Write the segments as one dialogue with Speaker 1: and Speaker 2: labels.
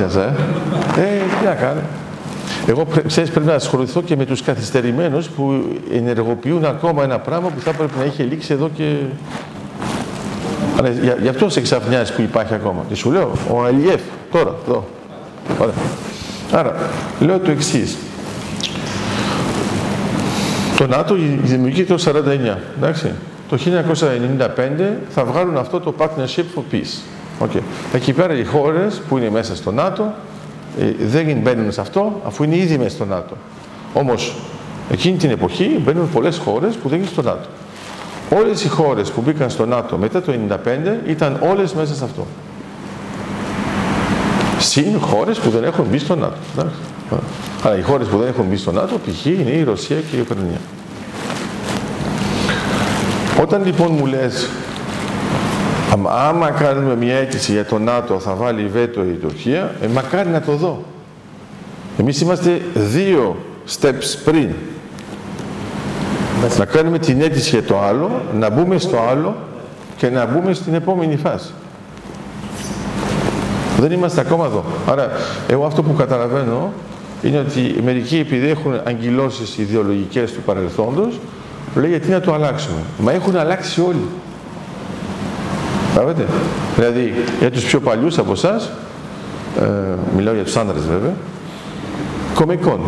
Speaker 1: ε. ε, τι να κάνω. Εγώ ξέρεις, πρέπει να ασχοληθώ και με τους καθυστερημένους που ενεργοποιούν ακόμα ένα πράγμα που θα πρέπει να είχε λήξει εδώ και... Αλλά για, γι' αυτό σε ξαφνιάζει που υπάρχει ακόμα. Και σου λέω, ο Αλιέφ, τώρα, εδώ. Ωραία. Άρα, λέω το εξής. Το ΝΑΤΟ δημιουργείται το 1949, εντάξει. Το 1995 θα βγάλουν αυτό το Partnership for Peace. Okay. Εκεί πέρα οι χώρες που είναι μέσα στο ΝΑΤΟ ε, δεν μπαίνουν σε αυτό αφού είναι ήδη μέσα στο ΝΑΤΟ. Όμως εκείνη την εποχή μπαίνουν πολλές χώρες που δεν είναι στο ΝΑΤΟ. Όλες οι χώρες που μπήκαν στο ΝΑΤΟ μετά το 1995 ήταν όλες μέσα σε αυτό. Συν χώρες που δεν έχουν μπει στο ΝΑΤΟ. Αλλά οι χώρες που δεν έχουν μπει στο ΝΑΤΟ π.χ. είναι η Ρωσία και η Ουκρανία. Όταν λοιπόν μου λες Άμα κάνουμε μια αίτηση για το ΝΑΤΟ θα βάλει βέτο η Τουρκία, ε, μακάρι να το δω. Εμείς είμαστε δύο steps πριν. Να κάνουμε την αίτηση για το άλλο, να μπούμε στο άλλο και να μπούμε στην επόμενη φάση. Δεν είμαστε ακόμα εδώ. Άρα, εγώ αυτό που καταλαβαίνω είναι ότι μερικοί επειδή έχουν αγκυλώσεις ιδεολογικές του παρελθόντος, λέει γιατί να το αλλάξουμε; Μα έχουν αλλάξει όλοι. Καταλαβαίνετε. Δηλαδή, για τους πιο παλιούς από εσάς, ε, μιλάω για τους άντρες βέβαια, κομικών.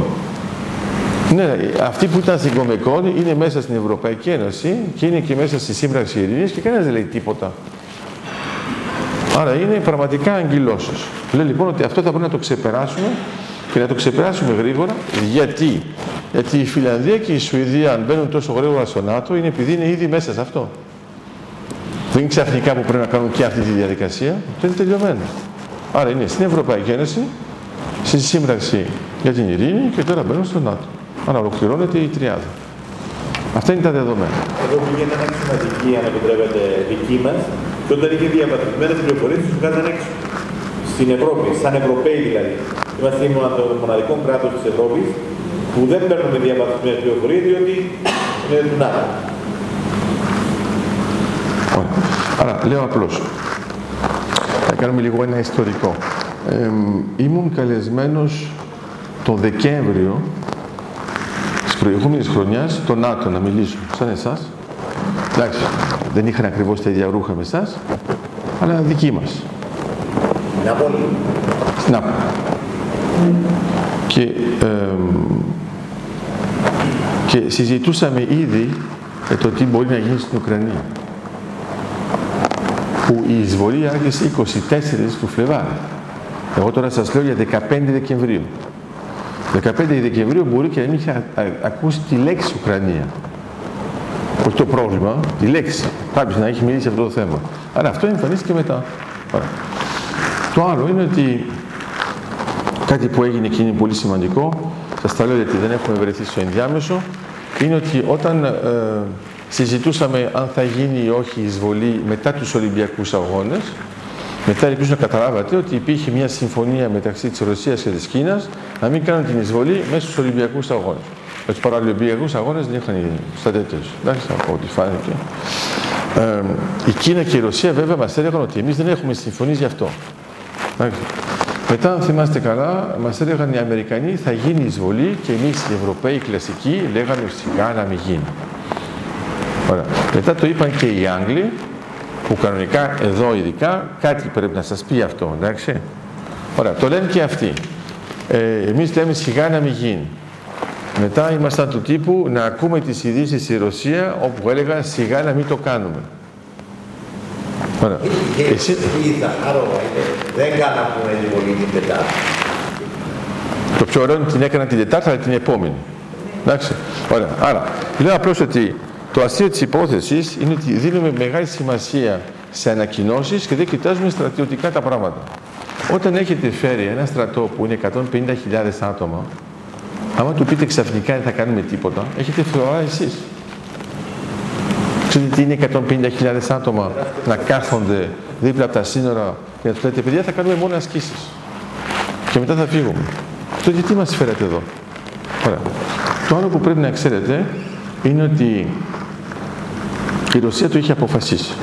Speaker 1: Ναι, αυτοί που ήταν στην Κομεκόν είναι μέσα στην Ευρωπαϊκή Ένωση και είναι και μέσα στη Σύμπραξη Ειρήνης και κανένας δεν λέει τίποτα. Άρα είναι πραγματικά αγκυλώσεις. Λέει λοιπόν ότι αυτό θα πρέπει να το ξεπεράσουμε και να το ξεπεράσουμε γρήγορα. Γιατί, Γιατί η Φιλανδία και η Σουηδία αν μπαίνουν τόσο γρήγορα στο ΝΑΤΟ είναι επειδή είναι ήδη μέσα σε αυτό. Δεν είναι ξαφνικά που πρέπει να κάνουν και αυτή τη διαδικασία. Το είναι τελειωμένο. Άρα είναι στην Ευρωπαϊκή Ένωση, στη σύμπραξη για την ειρήνη και τώρα μπαίνουν στο ΝΑΤΟ. Άρα ολοκληρώνεται η τριάδα. Αυτά είναι τα δεδομένα.
Speaker 2: Εδώ που γίνεται ένα σημαντική, αν επιτρέπετε, δική μα, και όταν είχε διαβατισμένε πληροφορίες, τους βγάζαν έξω. Στην Ευρώπη, σαν Ευρωπαίοι δηλαδή. Είμαστε το μοναδικό κράτος της Ευρώπης που δεν παίρνουμε διαβατισμένε πληροφορίες διότι είναι του ΝΑΤΟ.
Speaker 1: Άρα, λέω απλώς. Θα κάνουμε λίγο ένα ιστορικό. Ε, ήμουν καλεσμένος το Δεκέμβριο της προηγούμενης χρονιάς στο ΝΑΤΟ να μιλήσω, σαν εσάς. Εντάξει, δεν είχαν ακριβώς τα ίδια ρούχα με εσάς, αλλά δική μας.
Speaker 2: Νάπολη.
Speaker 1: Στην Και, ε, και συζητούσαμε ήδη για το τι μπορεί να γίνει στην Ουκρανία που η εισβολή άρχισε 24 του Φλεβάρι. Εγώ τώρα σας λέω για 15 Δεκεμβρίου. 15 Δεκεμβρίου μπορεί και να μην είχε ακούσει τη λέξη Ουκρανία. Όχι το πρόβλημα, τη λέξη. Κάποιος να έχει μιλήσει αυτό το θέμα. Άρα αυτό εμφανίστηκε μετά. Άρα. Το άλλο είναι ότι κάτι που έγινε και είναι πολύ σημαντικό, σας τα λέω γιατί δεν έχουμε βρεθεί στο ενδιάμεσο, είναι ότι όταν ε, συζητούσαμε αν θα γίνει ή όχι η εισβολή μετά τους Ολυμπιακούς Αγώνες. Μετά ελπίζω να καταλάβατε ότι υπήρχε μια συμφωνία μεταξύ της Ρωσίας και της Κίνας να μην κάνουν την εισβολή μέσα στους Ολυμπιακούς Αγώνες. Με τους Παραλυμπιακούς Αγώνες δεν είχαν γίνει στα τέτοιες. Εντάξει, από ό,τι φάνηκε. Ε, η Κίνα και η Ρωσία βέβαια μας έλεγαν ότι εμείς δεν έχουμε συμφωνήσει γι' αυτό. Εντάξει. Μετά, αν θυμάστε καλά, μας έλεγαν οι Αμερικανοί θα γίνει εισβολή και εμείς οι Ευρωπαίοι κλασικοί λέγανε σιγά να μην γίνει. Ωραία. Μετά το είπαν και οι Άγγλοι, που κανονικά εδώ ειδικά κάτι πρέπει να σας πει αυτό, εντάξει. Ωραία, το λένε και αυτοί. Ε, εμείς λέμε σιγά να μην γίνει. Μετά ήμασταν του τύπου να ακούμε τις ειδήσεις στη Ρωσία όπου έλεγαν σιγά να μην το κάνουμε.
Speaker 2: Ωραία. Εσύ... Δεν κάναμε την την Τετάρτη.
Speaker 1: Το πιο ωραίο είναι την έκανα την Τετάρτη, αλλά την επόμενη. Εντάξει. Ωραία. Άρα, λέω απλώς ότι το αστείο της υπόθεσης είναι ότι δίνουμε μεγάλη σημασία σε ανακοινώσεις και δεν κοιτάζουμε στρατιωτικά τα πράγματα. Όταν έχετε φέρει ένα στρατό που είναι 150.000 άτομα, άμα του πείτε ξαφνικά δεν θα κάνουμε τίποτα, έχετε φροντίσει εσείς. Ξέρετε τι είναι 150.000 άτομα να κάθονται δίπλα από τα σύνορα και να τους λέτε παιδιά θα κάνουμε μόνο ασκήσεις και μετά θα φύγουμε. Αυτό γιατί μας φέρετε εδώ; Ωραία. Το άλλο που πρέπει να ξέρετε είναι ότι η Ρωσία το είχε αποφασίσει.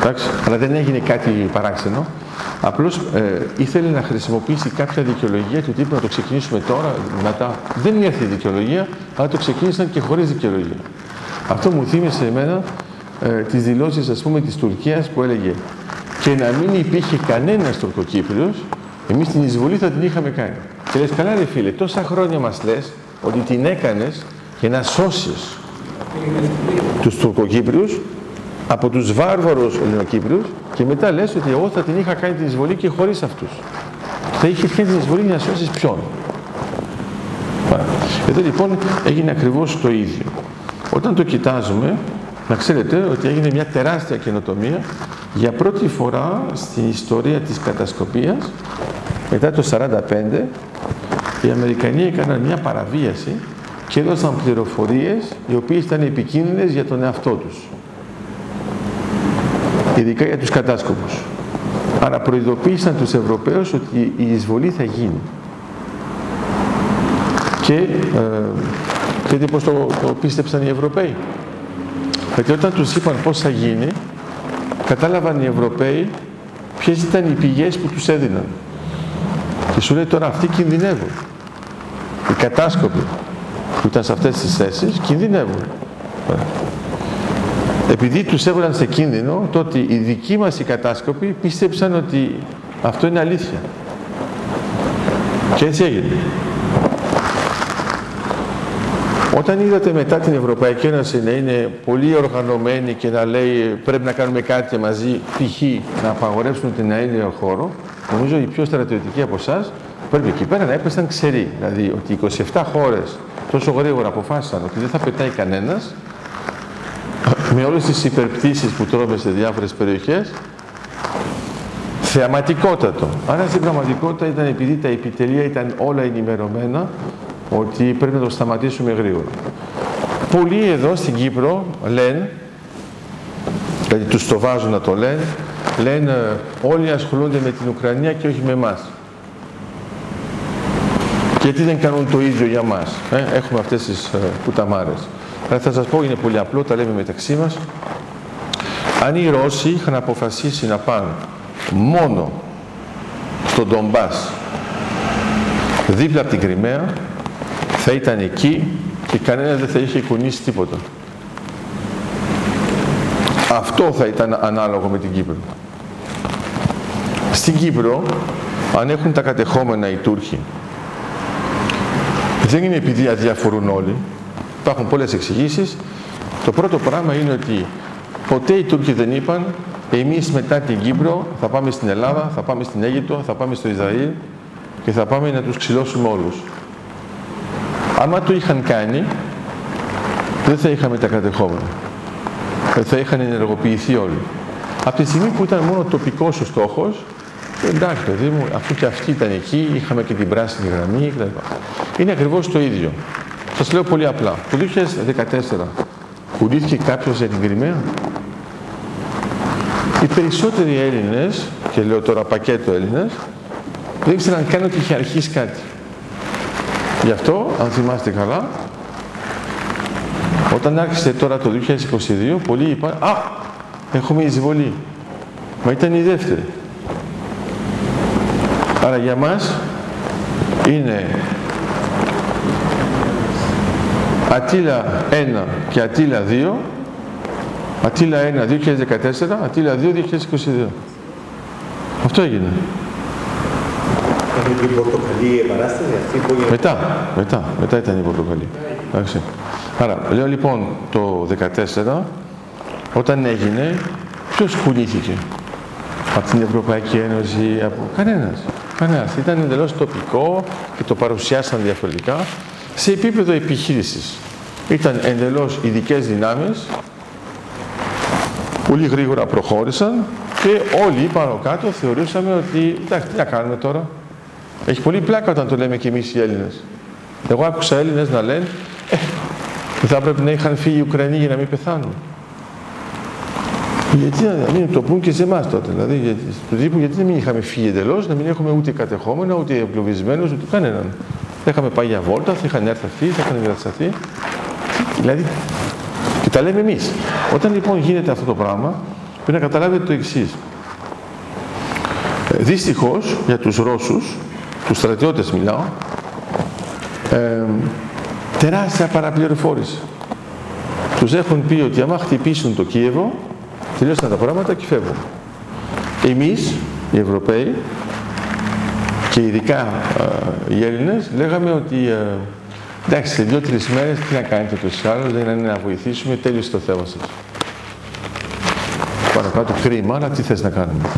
Speaker 1: Εντάξει, αλλά δεν έγινε κάτι παράξενο. Απλώς ε, ήθελε να χρησιμοποιήσει κάποια δικαιολογία του τύπου να το ξεκινήσουμε τώρα, μετά. Δεν ήρθε η δικαιολογία, αλλά το ξεκίνησαν και χωρίς δικαιολογία. Αυτό μου θύμισε εμένα ε, τις δηλώσεις ας πούμε της Τουρκίας που έλεγε και να μην υπήρχε κανένας Τουρκοκύπριος, εμείς την εισβολή θα την είχαμε κάνει. Και λες, καλά ρε φίλε, τόσα χρόνια μας λες ότι την έκανες για να σώσεις τους Τουρκοκύπριους από τους βάρβαρους Ελληνοκύπριους και μετά λες ότι εγώ θα την είχα κάνει την εισβολή και χωρίς αυτούς. Θα είχε κάνει την εισβολή για να σώσεις ποιον. Εδώ λοιπόν έγινε ακριβώς το ίδιο. Όταν το κοιτάζουμε, να ξέρετε ότι έγινε μια τεράστια καινοτομία για πρώτη φορά στην ιστορία της κατασκοπίας μετά το 1945 οι Αμερικανοί έκαναν μια παραβίαση και έδωσαν πληροφορίες οι οποίες ήταν επικίνδυνες για τον εαυτό τους. Ειδικά για τους κατάσκοπους. Άρα προειδοποίησαν τους Ευρωπαίους ότι η εισβολή θα γίνει. Και ε, πώς το, το πίστεψαν οι Ευρωπαίοι. Γιατί όταν τους είπαν πώς θα γίνει, κατάλαβαν οι Ευρωπαίοι ποιες ήταν οι πηγές που τους έδιναν. Και σου λέει τώρα αυτοί κινδυνεύουν. Οι κατάσκοποι που ήταν σε αυτές τις θέσεις κινδυνεύουν. Επειδή τους έβαλαν σε κίνδυνο, τότε οι δικοί μας οι κατάσκοποι πίστεψαν ότι αυτό είναι αλήθεια. Και έτσι έγινε. Όταν είδατε μετά την Ευρωπαϊκή Ένωση να είναι πολύ οργανωμένη και να λέει πρέπει να κάνουμε κάτι μαζί, π.χ. να απαγορεύσουν την αέριο χώρο, νομίζω οι πιο στρατιωτικοί από εσάς πρέπει εκεί πέρα να έπεσαν ξεροί. Δηλαδή ότι 27 χώρες τόσο γρήγορα αποφάσισαν ότι δεν θα πετάει κανένας, με όλες τις υπερπτήσεις που τρώμε σε διάφορες περιοχές, θεαματικότατο. Άρα στην πραγματικότητα ήταν επειδή τα επιτελεία ήταν όλα ενημερωμένα ότι πρέπει να το σταματήσουμε γρήγορα. Πολλοί εδώ στην Κύπρο λένε, δηλαδή τους το βάζουν να το λένε, λένε όλοι ασχολούνται με την Ουκρανία και όχι με εμάς. Γιατί δεν κάνουν το ίδιο για μας. Ε; Έχουμε αυτές τις ε, πουταμάρες. θα σας πω, είναι πολύ απλό, τα λέμε μεταξύ μας. Αν οι Ρώσοι είχαν αποφασίσει να πάνε μόνο στον Ντομπάς, δίπλα από την Κρυμαία, θα ήταν εκεί και κανένα δεν θα είχε κουνήσει τίποτα. Αυτό θα ήταν ανάλογο με την Κύπρο. Στην Κύπρο, αν έχουν τα κατεχόμενα οι Τούρκοι, δεν είναι επειδή αδιαφορούν όλοι. Υπάρχουν πολλές εξηγήσεις. Το πρώτο πράγμα είναι ότι ποτέ οι Τούρκοι δεν είπαν εμείς μετά την Κύπρο θα πάμε στην Ελλάδα, θα πάμε στην Αίγυπτο, θα πάμε στο Ισραήλ και θα πάμε να τους ξυλώσουμε όλους. Άμα το είχαν κάνει, δεν θα είχαμε τα κατεχόμενα. Δεν θα είχαν ενεργοποιηθεί όλοι. Από τη στιγμή που ήταν μόνο τοπικός ο στόχος, εντάξει παιδί μου, αφού και αυτοί ήταν εκεί, είχαμε και την πράσινη γραμμή κτλ. Είναι ακριβώς το ίδιο. Σας λέω πολύ απλά. Το 2014 πουλήθηκε κάποιος για την Κρυμαία; Οι περισσότεροι Έλληνες, και λέω τώρα πακέτο Έλληνες, δεν ήξεραν καν ότι είχε αρχίσει κάτι. Γι' αυτό, αν θυμάστε καλά, όταν άρχισε τώρα το 2022, πολλοί είπαν «Α, έχουμε εισβολή». Μα ήταν η δεύτερη. Άρα για μας είναι Ατήλα 1 και Ατήλα 2, Ατήλα 1 2014, Ατήλα 2 2022. Αυτό έγινε
Speaker 2: ήταν την πορτοκαλί η επανάσταση αυτή που έγινε.
Speaker 1: Μετά, μετά, μετά ήταν η πορτοκαλί. Εντάξει. Άρα, λέω λοιπόν το 14, όταν έγινε, ποιος κουνήθηκε; Από την Ευρωπαϊκή Ένωση, από κανένας. Κανένας. Ήταν εντελώς τοπικό και το παρουσιάσαν διαφορετικά σε επίπεδο επιχείρησης. Ήταν εντελώς ειδικές δυνάμεις, πολύ γρήγορα προχώρησαν και όλοι πάνω κάτω θεωρούσαμε ότι εντάξει τι να κάνουμε τώρα, έχει πολύ πλάκα όταν το λέμε και εμείς οι Έλληνες. Εγώ άκουσα Έλληνες να λένε ε, θα έπρεπε να είχαν φύγει οι Ουκρανοί για να μην πεθάνουν. Γιατί να μην το πούν και σε εμάς τότε. Δηλαδή, γιατί, του τύπου, γιατί δεν μην είχαμε φύγει εντελώς, να μην έχουμε ούτε κατεχόμενα, ούτε εγκλωβισμένου, ούτε κανέναν. Θα είχαμε πάει για βόλτα, θα είχαν έρθει αυτοί, θα είχαν εγκατασταθεί. Δηλαδή, και τα λέμε εμείς. Όταν λοιπόν γίνεται αυτό το πράγμα, πρέπει να καταλάβετε το εξής. Ε, δυστυχώς για τους Ρώσους, τους στρατιώτες μιλάω, ε, τεράστια παραπληροφόρηση. Τους έχουν πει ότι άμα χτυπήσουν το Κίεβο, τελειώσαν τα πράγματα και φεύγουν. Εμείς, οι Ευρωπαίοι, και ειδικά ε, οι Έλληνες, λέγαμε ότι ε, εντάξει, σε δύο-τρεις μέρες τι να κάνετε το άλλο, δεν είναι να βοηθήσουμε, τέλειωσε το θέμα σας. Παρακάτω κρίμα, αλλά τι θες να κάνουμε.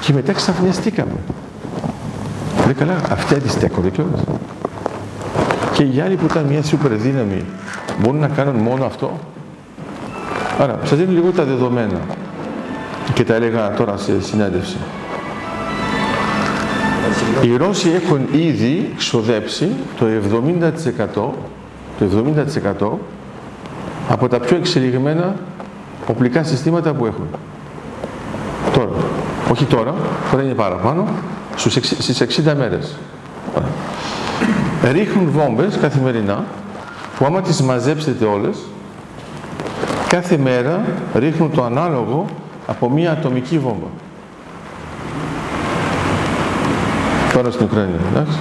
Speaker 1: Και μετά ξαφνιαστήκαμε. Λέει καλά, αυτοί αντιστέκονται κιόλας. Και οι άλλοι που ήταν μια σούπερ δύναμη μπορούν να κάνουν μόνο αυτό; Άρα, σας δίνω λίγο τα δεδομένα και τα έλεγα τώρα σε συνέντευξη. Οι Ρώσοι έχουν ήδη ξοδέψει το 70%, το 70% από τα πιο εξελιγμένα οπλικά συστήματα που έχουν. Τώρα. Όχι τώρα, τώρα είναι παραπάνω, στις 60 μέρες. Ρίχνουν βόμβες καθημερινά, που άμα τις μαζέψετε όλες, κάθε μέρα ρίχνουν το ανάλογο από μία ατομική βόμβα. Τώρα στην Ουκρανία, εντάξει.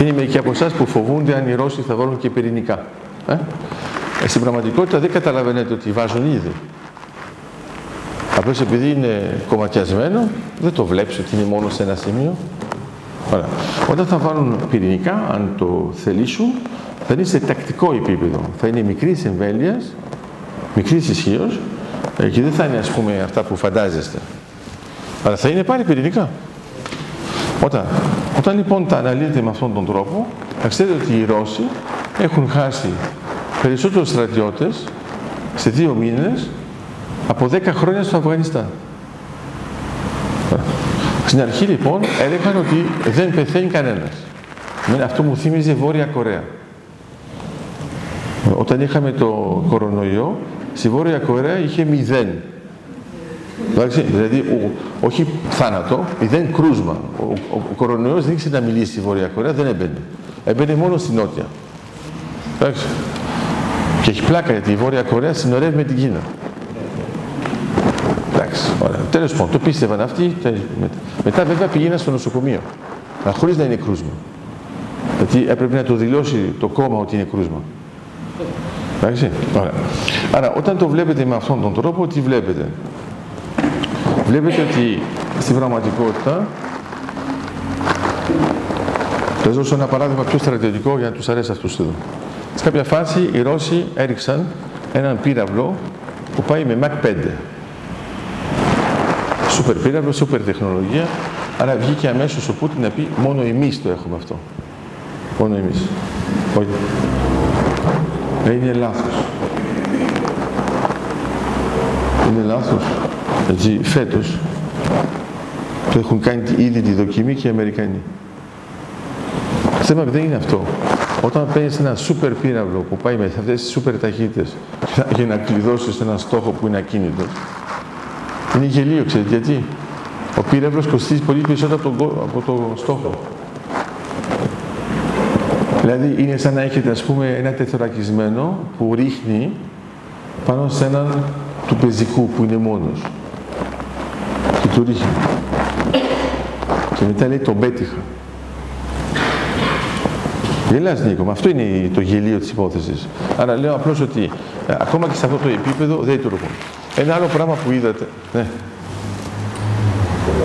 Speaker 1: Είναι μερικοί από εσάς που φοβούνται αν οι Ρώσοι θα βάλουν και πυρηνικά. Ε; ε στην πραγματικότητα δεν καταλαβαίνετε ότι βάζουν ήδη. Απλώς επειδή είναι κομματιασμένο, δεν το βλέπεις ότι είναι μόνο σε ένα σημείο. Ωραία. Όταν θα βάλουν πυρηνικά, αν το θελήσουν, θα είναι σε τακτικό επίπεδο. Θα είναι μικρής εμβέλειας, μικρής ισχύως ε, και δεν θα είναι ας πούμε αυτά που φαντάζεστε. Αλλά θα είναι πάλι πυρηνικά. Όταν, όταν λοιπόν τα αναλύετε με αυτόν τον τρόπο, θα ξέρετε ότι οι Ρώσοι έχουν χάσει περισσότερους στρατιώτες σε δύο μήνες από 10 χρόνια στο Αφγανιστάν. Στην αρχή λοιπόν έλεγαν ότι δεν πεθαίνει κανένας. Αυτό μου θύμιζε Βόρεια Κορέα. Όταν είχαμε το κορονοϊό, στη Βόρεια Κορέα είχε μηδέν. Εντάξει, δηλαδή όχι θάνατο, μηδέν κρούσμα. Ο, ο, ο κορονοϊός δεν ήξερε να μιλήσει στη Βόρεια Κορέα, δεν έμπαινε. Έμπαινε μόνο στη Νότια. Εντάξει. Και έχει πλάκα γιατί η Βόρεια Κορέα συνορεύει με την Κίνα. Εντάξει, ωραία. Τέλος πάντων, το πίστευαν αυτοί. Μετά βέβαια πήγαιναν στο νοσοκομείο. Αλλά χωρίς να είναι κρούσμα. Γιατί έπρεπε να το δηλώσει το κόμμα ότι είναι κρούσμα. Εντάξει, ωραία. Άρα, όταν το βλέπετε με αυτόν τον τρόπο, τι βλέπετε; Βλέπετε ότι στην πραγματικότητα θα δώσω ένα παράδειγμα πιο στρατιωτικό για να τους αρέσει αυτούς εδώ. Σε κάποια φάση οι Ρώσοι έριξαν έναν πύραυλο που πάει με Mach 5 σούπερ πύραυλο, σούπερ τεχνολογία. Άρα βγήκε αμέσως ο Πούτιν να πει μόνο εμείς το έχουμε αυτό. Μόνο εμείς. Όχι. Ε, είναι λάθος. Είναι λάθος. Έτσι, φέτος το έχουν κάνει ήδη τη δοκιμή και οι Αμερικανοί. Το θέμα δεν είναι αυτό. Όταν παίρνεις ένα σούπερ πύραυλο που πάει με αυτές τις σούπερ ταχύτητες για να κλειδώσεις ένα στόχο που είναι ακίνητο, είναι γελίο, ξέρετε γιατί; Ο πύραυλος κοστίζει πολύ περισσότερο από, τον, από το στόχο. Δηλαδή είναι σαν να έχετε ας πούμε ένα τεθωρακισμένο που ρίχνει πάνω σε έναν του πεζικού που είναι μόνος. Και του ρίχνει. Και μετά λέει τον πέτυχα. Γελάς Νίκο, αυτό είναι το γελίο της υπόθεσης. Άρα λέω απλώς ότι ε, ακόμα και σε αυτό το επίπεδο δεν λειτουργούν. Ένα άλλο πράγμα που είδατε. Ναι.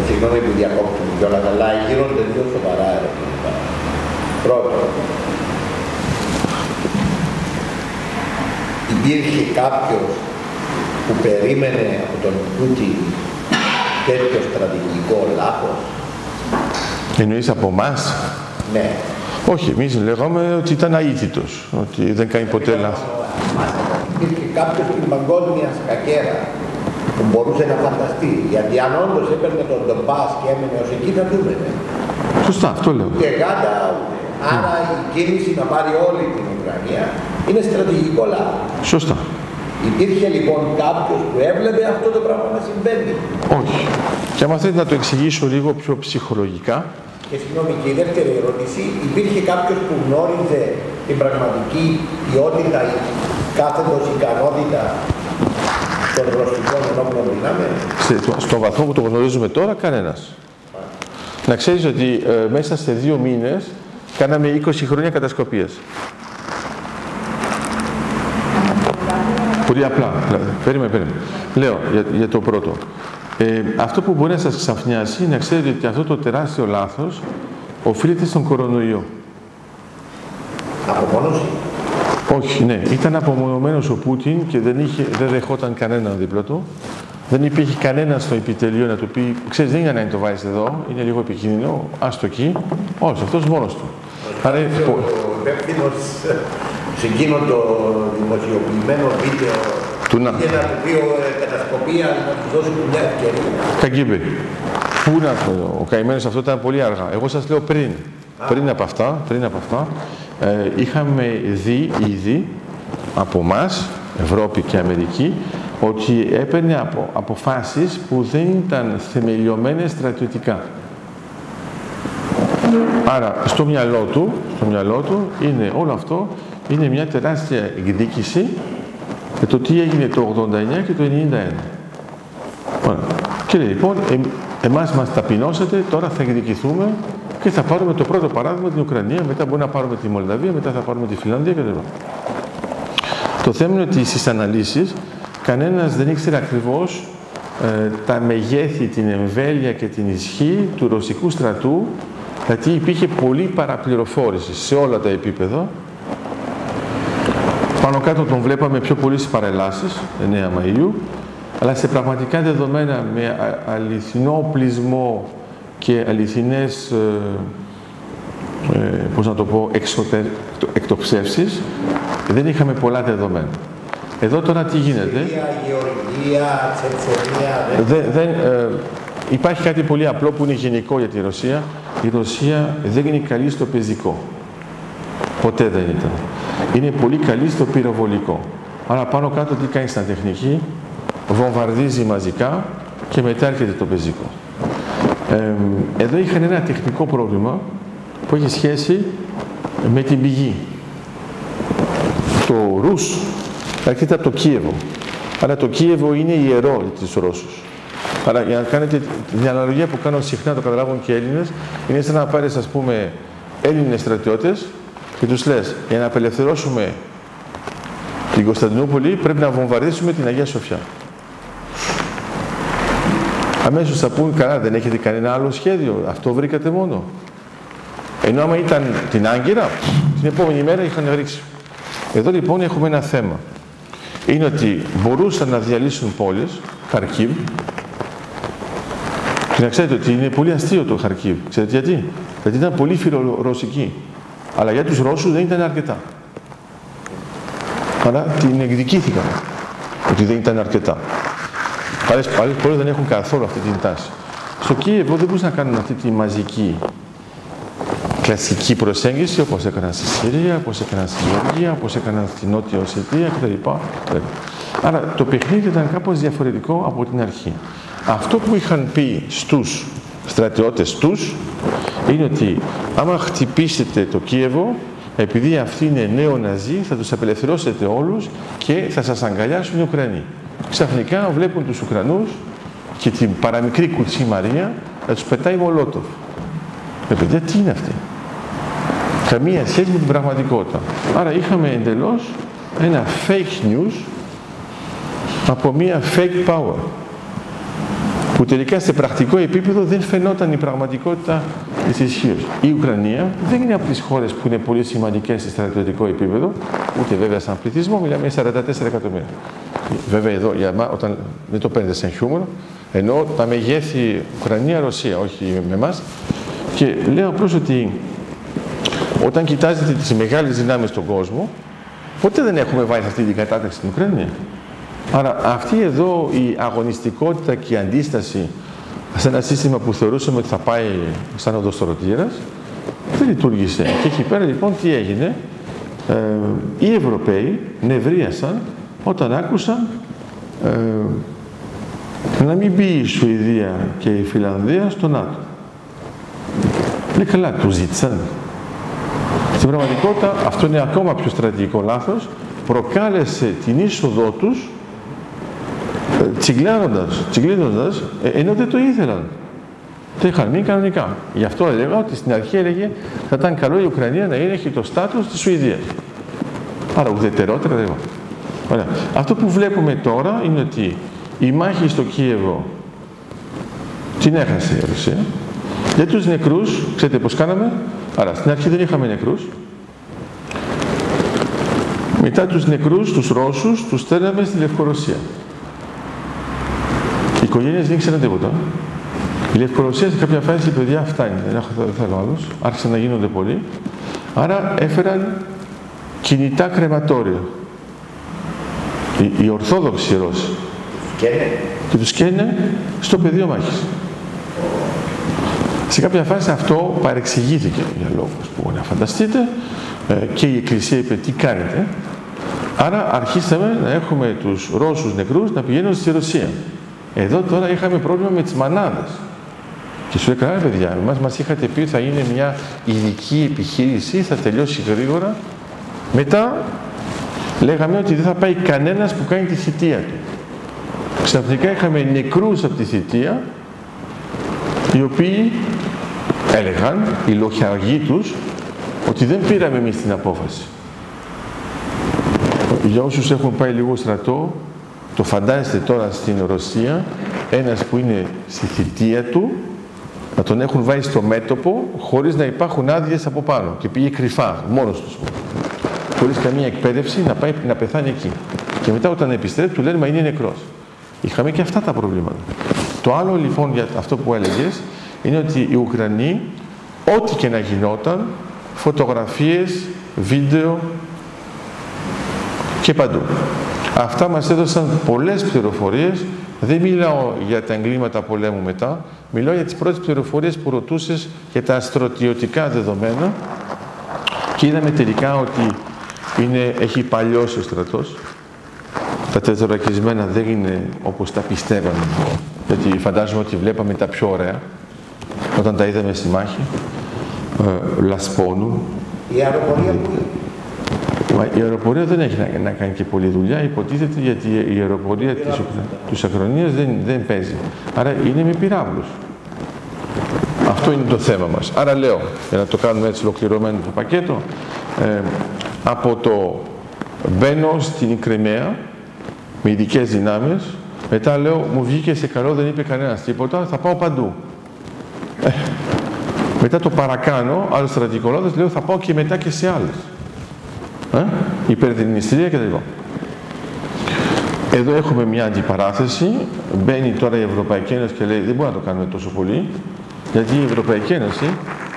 Speaker 3: Συγγνώμη που διακόπτουμε κιόλα, αλλά γίνονται δύο σοβαρά ερωτήματα. Πρώτον, υπήρχε κάποιος που περίμενε από τον Πούτιν τέτοιο στρατηγικό λάθος;
Speaker 1: Εννοείς από εμάς;
Speaker 3: Ναι.
Speaker 1: Όχι, εμείς λέγαμε ότι ήταν αίτητος, ότι δεν κάνει ποτέ λάθος.
Speaker 3: Υπήρχε κάποιος στην παγκόσμια σκακέρα που μπορούσε να φανταστεί. Γιατί αν όντως έπαιρνε τον Ντομπάς και έμενε ως εκεί θα δούμε.
Speaker 1: Σωστά, αυτό λέω.
Speaker 3: Και γάτα, άρα η κίνηση να πάρει όλη την Ουκρανία είναι στρατηγικό λάθο.
Speaker 1: Σωστά.
Speaker 3: Υπήρχε λοιπόν κάποιος που έβλεπε αυτό το πράγμα να συμβαίνει.
Speaker 1: Όχι. Και αν θέλετε να το εξηγήσω λίγο πιο ψυχολογικά,
Speaker 3: και συγγνώμη, και η δεύτερη ερώτηση, υπήρχε κάποιος που γνώριζε την πραγματική ποιότητα, η κάθετος ικανότητα των ρωσικών ενόπλων δυνάμεων;
Speaker 1: Σε- Στον βαθμό που το γνωρίζουμε τώρα, κανένας. Να ξέρεις ότι ε, μέσα σε δύο μήνες κάναμε 20 χρόνια κατασκοπίας. Πολύ απλά. δηλαδή. Περίμενε, περίμενε. Λέω για, για το πρώτο. Ε, αυτό που μπορεί να σας ξαφνιάσει είναι να ξέρετε ότι αυτό το τεράστιο λάθος οφείλεται στον κορονοϊό.
Speaker 3: Απομόνωση;
Speaker 1: Όχι, ναι. Ήταν απομονωμένος ο Πούτιν και δεν, είχε, δεν δεχόταν κανέναν δίπλα του. Δεν υπήρχε κανένας στο επιτελείο να του πει: Ξέρεις, δεν είναι ανάγκη να το βάζεις εδώ, είναι λίγο επικίνδυνο, άστο εκεί. Όχι, αυτός μόνος του. Άρα,
Speaker 3: Ο υπεύθυνο σε εκείνο το δημοσιοποιημένο βίντεο
Speaker 1: Του να.
Speaker 3: είχε να του πει ο ε, κατασκοπία να του δώσει μια ευκαιρία.
Speaker 1: Καγκίμπε. Πού να το, ο καημένος αυτό ήταν πολύ αργά. Εγώ σας λέω πριν. Πριν από αυτά, πριν από αυτά ε, είχαμε δει ήδη από εμάς, Ευρώπη και Αμερική, ότι έπαιρνε από, αποφάσεις που δεν ήταν θεμελιωμένες στρατιωτικά. Άρα στο μυαλό του, στο μυαλό του είναι όλο αυτό είναι μια τεράστια εκδίκηση για το τι έγινε το 89 και το 91. Ωραία. Και λέει λοιπόν, ε, εμάς μας ταπεινώσατε, τώρα θα εκδικηθούμε και θα πάρουμε το πρώτο παράδειγμα την Ουκρανία, μετά μπορεί να πάρουμε τη Μολδαβία, μετά θα πάρουμε τη Φιλανδία κτλ. Το θέμα είναι ότι στις αναλύσεις κανένας δεν ήξερε ακριβώς ε, τα μεγέθη, την εμβέλεια και την ισχύ του ρωσικού στρατού γιατί υπήρχε πολλή παραπληροφόρηση σε όλα τα επίπεδα. Πάνω κάτω τον βλέπαμε πιο πολύ στις παρελάσεις, 9 Μαΐου, αλλά σε πραγματικά δεδομένα με α- αληθινό πλεισμό και αληθινές, ε, ε, πώς να το πω, εξωτερ, εκτοξεύσεις, δεν είχαμε πολλά δεδομένα. Εδώ τώρα τι γίνεται;
Speaker 3: Συρία, Γεωργία, Τσετσενία, δεν
Speaker 1: Δεν, δεν, ε, υπάρχει κάτι πολύ απλό που είναι γενικό για τη Ρωσία. Η Ρωσία δεν είναι καλή στο πεζικό. Ποτέ δεν ήταν. Είναι πολύ καλή στο πυροβολικό. Άρα πάνω κάτω τι κάνει στα τεχνική, βομβαρδίζει μαζικά και μετά έρχεται το πεζικό. Ε, εδώ είχαν ένα τεχνικό πρόβλημα που έχει σχέση με την πηγή. Το Ρους έρχεται από το Κίεβο. Άρα το Κίεβο είναι ιερό για τους Ρώσους. Άρα για να κάνετε την αναλογία που κάνω συχνά, το καταλάβουν και οι Έλληνες, είναι σαν να πάρεις ας πούμε Έλληνες στρατιώτες και τους λες για να απελευθερώσουμε την Κωνσταντινούπολη πρέπει να βομβαρδίσουμε την Αγία Σοφιά. Αμέσως θα πούν καλά δεν έχετε κανένα άλλο σχέδιο, αυτό βρήκατε μόνο. Ενώ άμα ήταν την Άγκυρα, την επόμενη μέρα είχαν ρίξει. Εδώ λοιπόν έχουμε ένα θέμα. Είναι ότι μπορούσαν να διαλύσουν πόλεις, Χαρκίβ, και να ξέρετε ότι είναι πολύ αστείο το Χαρκίβ. Ξέρετε γιατί; Γιατί ήταν πολύ φιλορωσική. Αλλά για τους Ρώσους δεν ήταν αρκετά. Άρα την εκδικήθηκαν. Ότι δεν ήταν αρκετά. Άλλες, άλλες πόλεις δεν έχουν καθόλου αυτή την τάση. Στο Κίεβο δεν μπορούσαν να κάνουν αυτή τη μαζική κλασική προσέγγιση όπως έκαναν στη Συρία, όπως έκαναν στη Γεωργία, όπως έκαναν στη Νότια Οσετία κτλ. Άρα το παιχνίδι ήταν κάπως διαφορετικό από την αρχή. Αυτό που είχαν πει στους στρατιώτες τους είναι ότι άμα χτυπήσετε το Κίεβο, επειδή αυτοί είναι νέο ναζί, θα τους απελευθερώσετε όλους και θα σας αγκαλιάσουν οι Ουκρανοί. Ξαφνικά βλέπουν τους Ουκρανούς και την παραμικρή κουτσή Μαρία να τους πετάει μολότοφ. Ε, παιδιά, τι είναι αυτή; Καμία σχέση με την πραγματικότητα. Άρα είχαμε εντελώς ένα fake news από μια fake power που τελικά σε πρακτικό επίπεδο δεν φαινόταν η πραγματικότητα της ισχύως. Η Ουκρανία δεν είναι από τις χώρες που είναι πολύ σημαντικές σε στρατιωτικό επίπεδο, ούτε βέβαια σαν πληθυσμό, μιλάμε για 44 εκατομμύρια. Βέβαια εδώ, για μα, όταν δεν το παίρνετε σαν χιούμορ, ενώ τα μεγέθη Ουκρανία-Ρωσία, όχι με εμά. Και λέω απλώς ότι όταν κοιτάζετε τις μεγάλες δυνάμεις στον κόσμο, ποτέ δεν έχουμε βάλει σε αυτή την κατάταξη στην Ουκρανία. Άρα αυτή εδώ η αγωνιστικότητα και η αντίσταση σε ένα σύστημα που θεωρούσαμε ότι θα πάει σαν οδοστρωτήρας, δεν λειτουργήσε. Και εκεί πέρα λοιπόν τι έγινε; Ε, οι Ευρωπαίοι νευρίασαν όταν άκουσαν ε, να μην μπει η Σουηδία και η Φιλανδία στο ΝΑΤΟ. Λέει καλά, τους ζήτησαν. Στην πραγματικότητα αυτό είναι ακόμα πιο στρατηγικό λάθος. Προκάλεσε την είσοδό τους τσιγκλάροντας, τσιγκλίνοντας, ε, ενώ δεν το ήθελαν. Το είχαν μείνει κανονικά. Γι' αυτό έλεγα ότι στην αρχή έλεγε θα ήταν καλό η Ουκρανία να είναι, έχει το στάτους της Σουηδίας. Άρα ουδετερότερα δεν Ωραία. Αυτό που βλέπουμε τώρα είναι ότι η μάχη στο Κίεβο την έχασε η Ρωσία. Για τους νεκρούς, ξέρετε πώς κάναμε; Άρα στην αρχή δεν είχαμε νεκρούς. Μετά τους νεκρούς, τους Ρώσους, τους στέλναμε στη Λευκορωσία. Οι οικογένειες δεν ήξεραν τίποτα. Η Λευκορωσία σε κάποια φάση είπε, παιδιά, φτάνει, δεν θέλω άλλους. Άρχισαν να γίνονται πολλοί. Άρα έφεραν κινητά κρεματόρια. Οι, οι Ορθόδοξοι Ρώσοι. Και τους καίνε στο πεδίο μάχης. Σε κάποια φάση αυτό παρεξηγήθηκε για λόγους που να φανταστείτε ε, και η Εκκλησία είπε τι κάνετε; Άρα αρχίσαμε να έχουμε τους Ρώσους νεκρούς να πηγαίνουν στη Ρωσία. Εδώ τώρα είχαμε πρόβλημα με τις μανάδες. Και σου έκανα, παιδιά, εμάς μας είχατε πει ότι θα είναι μια ειδική επιχείρηση, θα τελειώσει γρήγορα. Μετά λέγαμε ότι δεν θα πάει κανένας που κάνει τη θητεία του. Ξαφνικά είχαμε νεκρούς από τη θητεία, οι οποίοι έλεγαν, οι λοχιαργοί τους, ότι δεν πήραμε εμείς την απόφαση. Για όσους έχουν πάει λίγο στρατό, το φαντάζεστε τώρα στην Ρωσία, ένας που είναι στη θητεία του, να τον έχουν βάλει στο μέτωπο, χωρίς να υπάρχουν άδειες από πάνω και πήγε κρυφά, μόνος τους. Χωρίς καμία εκπαίδευση, να πάει να πεθάνει εκεί. Και μετά όταν επιστρέφει, του λένε, μα είναι νεκρός. Είχαμε και αυτά τα προβλήματα. Το άλλο λοιπόν για αυτό που έλεγες, είναι ότι οι Ουκρανοί, ό,τι και να γινόταν, φωτογραφίες, βίντεο και παντού. Αυτά μας έδωσαν πολλές πληροφορίες. Δεν μιλάω για τα εγκλήματα πολέμου μετά, μιλάω για τις πρώτες πληροφορίες που ρωτούσες για τα αστρωτιωτικά δεδομένα και είδαμε τελικά ότι είναι, έχει παλιώσει ο στρατός. Τα τετρακισμένα δεν είναι όπως τα πιστεύαμε, γιατί φαντάζομαι ότι βλέπαμε τα πιο ωραία όταν τα είδαμε στη μάχη, ε, λασπώνουν.
Speaker 3: Η αεροπορία που
Speaker 1: η αεροπορία δεν έχει να, να, κάνει και πολλή δουλειά, υποτίθεται γιατί η αεροπορία της, της Ακρονίας δεν, δεν παίζει. Άρα είναι με πυράβλους. Αυτό είναι το θέμα μας. Άρα λέω, για να το κάνουμε έτσι ολοκληρωμένο το πακέτο, ε, από το μπαίνω στην Κρυμαία με ειδικές δυνάμεις, μετά λέω, μου βγήκε σε καλό, δεν είπε κανένας τίποτα, θα πάω παντού. Ε, μετά το παρακάνω, άλλος στρατικολόγος, λέω θα πάω και μετά και σε άλλες. Ε, υπερδυνιστήρια κτλ. Εδώ έχουμε μια αντιπαράθεση. Μπαίνει τώρα η Ευρωπαϊκή Ένωση και λέει δεν μπορούμε να το κάνουμε τόσο πολύ. Γιατί η Ευρωπαϊκή Ένωση,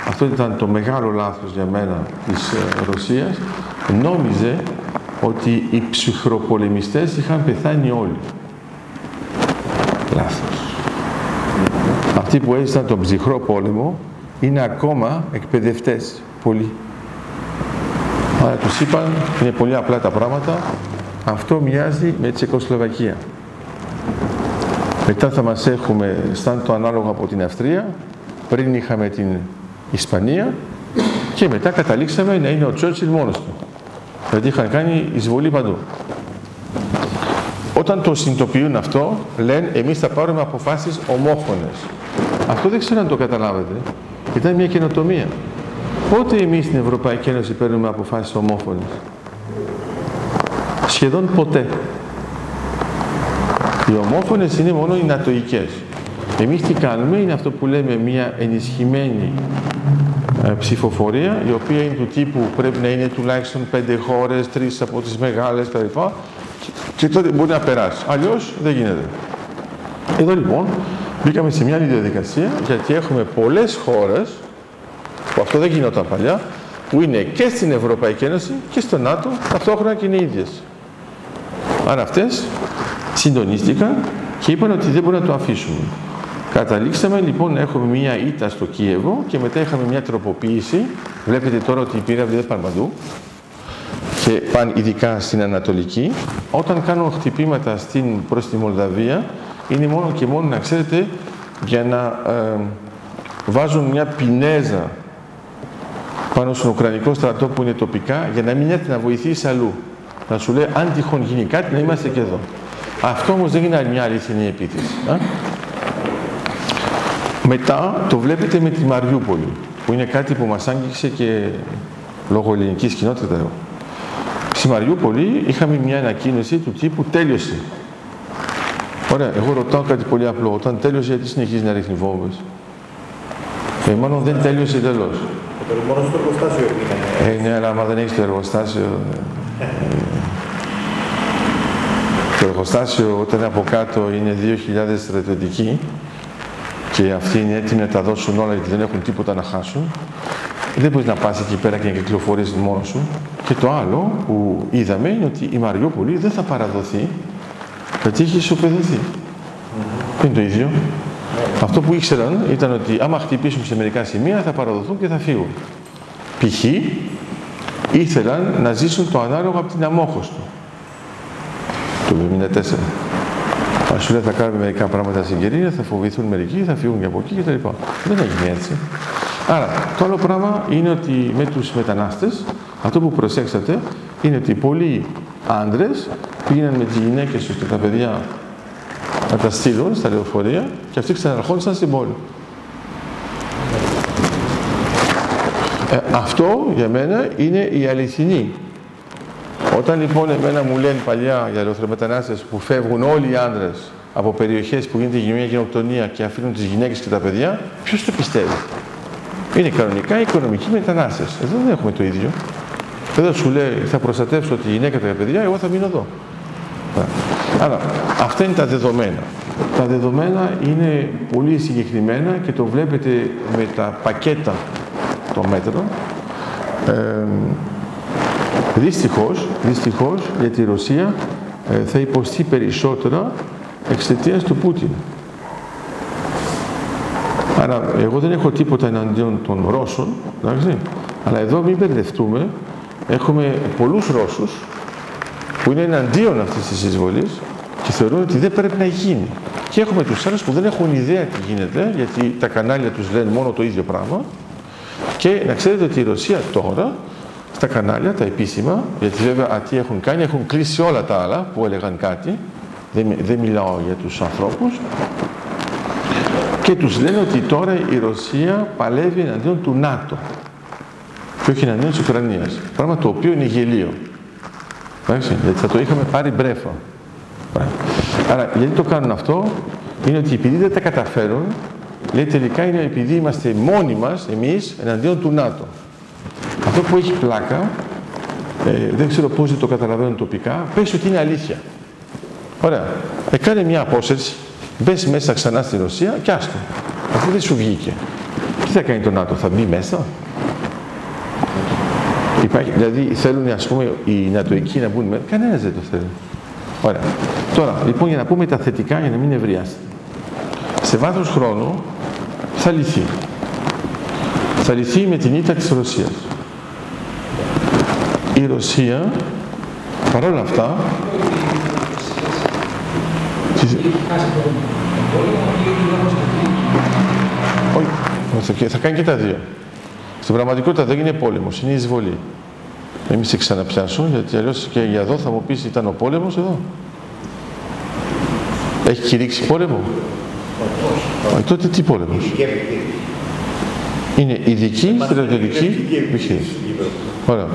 Speaker 1: αυτό ήταν το μεγάλο λάθος για μένα της ε, Ρωσίας, νόμιζε ότι οι ψυχροπολεμιστές είχαν πεθάνει όλοι. Λάθος. Αυτοί που έζησαν τον ψυχρό πόλεμο είναι ακόμα εκπαιδευτές. Πολλοί. Άρα τους είπαν, είναι πολύ απλά τα πράγματα, αυτό μοιάζει με Τσεκοσλοβακία. Μετά θα μας έχουμε σαν το ανάλογο από την Αυστρία, πριν είχαμε την Ισπανία και μετά καταλήξαμε να είναι ο Τσότσιλ μόνος του. Δηλαδή είχαν κάνει εισβολή παντού. Όταν το συνειδητοποιούν αυτό, λένε εμείς θα πάρουμε αποφάσεις ομόφωνες. Αυτό δεν ξέρω αν το καταλάβετε. Ήταν μια καινοτομία. Πότε εμείς στην Ευρωπαϊκή Ένωση παίρνουμε αποφάσεις ομόφωνες; Σχεδόν ποτέ. Οι ομόφωνες είναι μόνο οι νατοικές. Εμείς τι κάνουμε, είναι αυτό που λέμε μια ενισχυμένη ε, ψηφοφορία, η οποία είναι του τύπου πρέπει να είναι τουλάχιστον πέντε χώρες, τρεις από τις μεγάλες κτλ. Και, και τότε μπορεί να περάσει. Αλλιώς δεν γίνεται. Εδώ λοιπόν μπήκαμε σε μια άλλη διαδικασία, γιατί έχουμε πολλές χώρες που αυτό δεν γινόταν παλιά, που είναι και στην Ευρωπαϊκή Ένωση και στο ΝΑΤΟ, ταυτόχρονα και είναι ίδιες. Άρα αυτές συντονίστηκαν και είπαν ότι δεν μπορούν να το αφήσουμε. Καταλήξαμε λοιπόν να έχουμε μία ήττα στο Κίεβο και μετά είχαμε μία τροποποίηση. Βλέπετε τώρα ότι οι πύραυλοι δεν πάνε παντού και πάνε ειδικά στην Ανατολική. Όταν κάνουν χτυπήματα στην, προς τη Μολδαβία είναι μόνο και μόνο να ξέρετε για να ε, βάζουν μια πινέζα πάνω στον Ουκρανικό στρατό που είναι τοπικά για να μην έρθει να βοηθήσει αλλού. Να σου λέει αν τυχόν γίνει κάτι να είμαστε και εδώ. Αυτό όμως δεν είναι μια αληθινή επίθεση. Α; Μετά το βλέπετε με τη Μαριούπολη, που είναι κάτι που μας άγγιξε και λόγω ελληνικής κοινότητας εδώ. Στη Μαριούπολη είχαμε μια ανακοίνωση του τύπου τέλειωσε. Ωραία, εγώ ρωτάω κάτι πολύ απλό. Όταν τέλειωσε, γιατί συνεχίζει να ρίχνει βόμβες; Ε, μάλλον δεν τέλειωσε τελώς.
Speaker 2: Μόνο στο εργοστάσιο είναι.
Speaker 1: Ε, ναι, αλλά άμα δεν έχει το εργοστάσιο. ε, το εργοστάσιο όταν από κάτω είναι 2.000 στρατιωτικοί και αυτοί είναι έτοιμοι να τα δώσουν όλα γιατί δεν έχουν τίποτα να χάσουν, δεν μπορεί να πα εκεί πέρα και να κυκλοφορήσει μόνο σου. Και το άλλο που είδαμε είναι ότι η Μαριούπολη δεν θα παραδοθεί γιατί έχει ισοπεδωθεί. Δεν είναι το ίδιο. Αυτό που ήξεραν ήταν ότι άμα χτυπήσουν σε μερικά σημεία θα παραδοθούν και θα φύγουν. Π.χ. ήθελαν να ζήσουν το ανάλογο από την Αμόχωστο το 1974. Αν σου λέει θα κάνουμε μερικά πράγματα συγκυρία, θα φοβηθούν μερικοί, θα φύγουν και από εκεί κτλ. Δεν έγινε έτσι. Άρα, το άλλο πράγμα είναι ότι με τους μετανάστες, αυτό που προσέξατε είναι ότι πολλοί άντρες πήγαιναν με τις γυναίκες τους και τα παιδιά να τα στείλουν στα λεωφορεία και αυτοί ξαναρχόντουσαν στην πόλη. Ε, αυτό για μένα είναι η αληθινή. Όταν λοιπόν εμένα μου λένε παλιά για ελευθερομετανάστες που φεύγουν όλοι οι άντρες από περιοχές που γίνεται μια γενοκτονία και αφήνουν τις γυναίκες και τα παιδιά, ποιος το πιστεύει; Είναι κανονικά οικονομικοί μετανάστες. Εδώ δεν έχουμε το ίδιο. Εδώ σου λέει θα προστατεύσω τη γυναίκα και τα παιδιά, εγώ θα μείνω εδώ. Άρα, αυτά είναι τα δεδομένα. Τα δεδομένα είναι πολύ συγκεκριμένα και το βλέπετε με τα πακέτα των μέτρων. Ε, δυστυχώς, δυστυχώς, γιατί η Ρωσία ε, θα υποστεί περισσότερα εξαιτίας του Πούτιν. Άρα, εγώ δεν έχω τίποτα εναντίον των Ρώσων, εντάξει, αλλά εδώ μην μπερδευτούμε, έχουμε πολλούς Ρώσους που είναι εναντίον αυτής της εισβολής και θεωρούν ότι δεν πρέπει να γίνει. Και έχουμε τους άλλους που δεν έχουν ιδέα τι γίνεται, γιατί τα κανάλια τους λένε μόνο το ίδιο πράγμα. Και να ξέρετε ότι η Ρωσία τώρα, στα κανάλια, τα επίσημα, γιατί βέβαια τι έχουν κάνει, έχουν κλείσει όλα τα άλλα που έλεγαν κάτι, δεν, δεν μιλάω για τους ανθρώπους, και τους λένε ότι τώρα η Ρωσία παλεύει εναντίον του ΝΑΤΟ και όχι εναντίον της Ουκρανίας. Πράγμα το οποίο είναι γελίο. Εντάξει, γιατί θα το είχαμε πάρει μπρέφα. Άρα, γιατί το κάνουν αυτό, είναι ότι επειδή δεν τα καταφέρουν, λέει τελικά είναι επειδή είμαστε μόνοι μας, εμείς, εναντίον του ΝΑΤΟ. Αυτό που έχει πλάκα, ε, δεν ξέρω πώς δεν το καταλαβαίνουν τοπικά, πες ότι είναι αλήθεια. Ωραία. Ε, κάνε μια απόσυρση, μπες μέσα ξανά στη Ρωσία και άστο. Αφού δεν σου βγήκε. Τι θα κάνει το ΝΑΤΟ, θα μπει μέσα; Υπάρχει, δηλαδή θέλουν ας πούμε οι Νατοικοί να μπουν μέσα. Κανένας δεν το θέλει. Ωραία. Τώρα, λοιπόν, για να πούμε τα θετικά, για να μην ευριάσετε. Σε βάθος χρόνου θα λυθεί. Θα λυθεί με την ήττα της Ρωσίας. Η Ρωσία, παρόλα αυτά, όχι, θα κάνει και τα δύο. Στην πραγματικότητα δεν είναι πόλεμος, είναι εισβολή. Μην σε ξαναπιάσω, γιατί αλλιώς και για εδώ θα μου πεις ήταν ο πόλεμος εδώ. Έχει κηρύξει πόλεμο; Όχι. τότε τι πόλεμος; Είναι ειδική στρατιωτική επιχείρηση. Ωραία.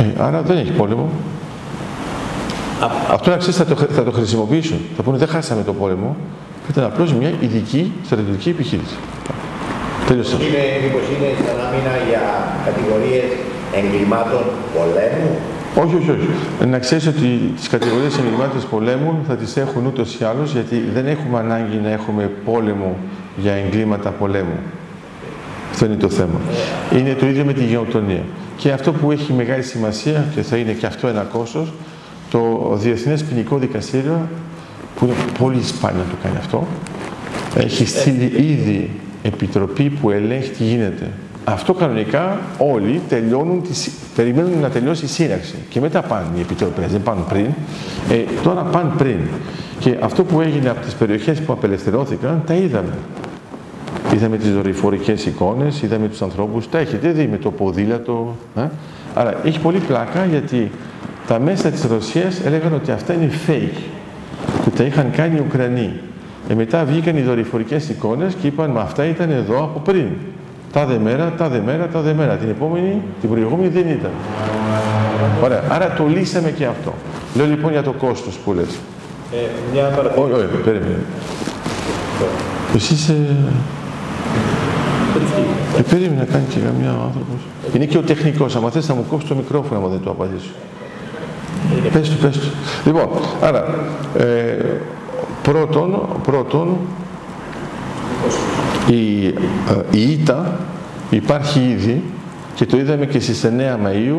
Speaker 1: Ε, άρα δεν έχει πόλεμο. Αυτό να ξέρεις θα, το, θα το χρησιμοποιήσουν. Θα πούνε δεν χάσαμε το πόλεμο. Ήταν απλώς μια ειδική στρατιωτική επιχείρηση. Τέλειωσα.
Speaker 3: Είναι, μήπως είναι σαν άμυνα για κατηγορίες εγκλημάτων πολέμου;
Speaker 1: Όχι, όχι, όχι. Να ξέρεις ότι τις κατηγορίες εγκλημάτων πολέμου θα τις έχουν ούτως ή άλλως γιατί δεν έχουμε ανάγκη να έχουμε πόλεμο για εγκλήματα πολέμου. Αυτό είναι το θέμα. Είναι το ίδιο με τη γενοκτονία. Και αυτό που έχει μεγάλη σημασία και θα είναι και αυτό ένα κόστος, το Διεθνές Ποινικό Δικαστήριο, που είναι πολύ σπάνιο να το κάνει αυτό, έχει στείλει ήδη επιτροπή που ελέγχει τι γίνεται. Αυτό κανονικά όλοι τελειώνουν, περιμένουν να τελειώσει η σύραξη και μετά πάνε οι επιτροπές, δεν πάνε πριν. Ε, τώρα πάνε πριν. Και αυτό που έγινε από τις περιοχές που απελευθερώθηκαν, τα είδαμε. Είδαμε τις δορυφορικές εικόνες, είδαμε τους ανθρώπους, τα έχετε δει με το ποδήλατο. Ε; Άρα έχει πολύ πλάκα γιατί τα μέσα της Ρωσίας έλεγαν ότι αυτά είναι fake. τα είχαν κάνει οι Ουκρανοί. Ε, μετά βγήκαν οι δορυφορικές εικόνες και είπαν «Μα αυτά ήταν εδώ από πριν». Τάδε μέρα, τάδε μέρα, τάδε μέρα. Την επόμενη, την προηγούμενη δεν ήταν. Ωραία. Άρα το λύσαμε και αυτό. Λέω λοιπόν για το κόστος που λες.
Speaker 2: Ε, μια παρατήρηση.
Speaker 1: Όχι, όχι, περίμενε. Εσύ είσαι... Ε, περίμενε να κάνει και καμιά άνθρωπος. Είναι και ο τεχνικός. Αν θες να μου κόψεις το μικρόφωνο, άμα δεν το απαντήσω. Πες του, πες του. Λοιπόν, άρα, ε, πρώτον, πρώτον, η, ε, η ήττα υπάρχει ήδη και το είδαμε και στις 9 Μαΐου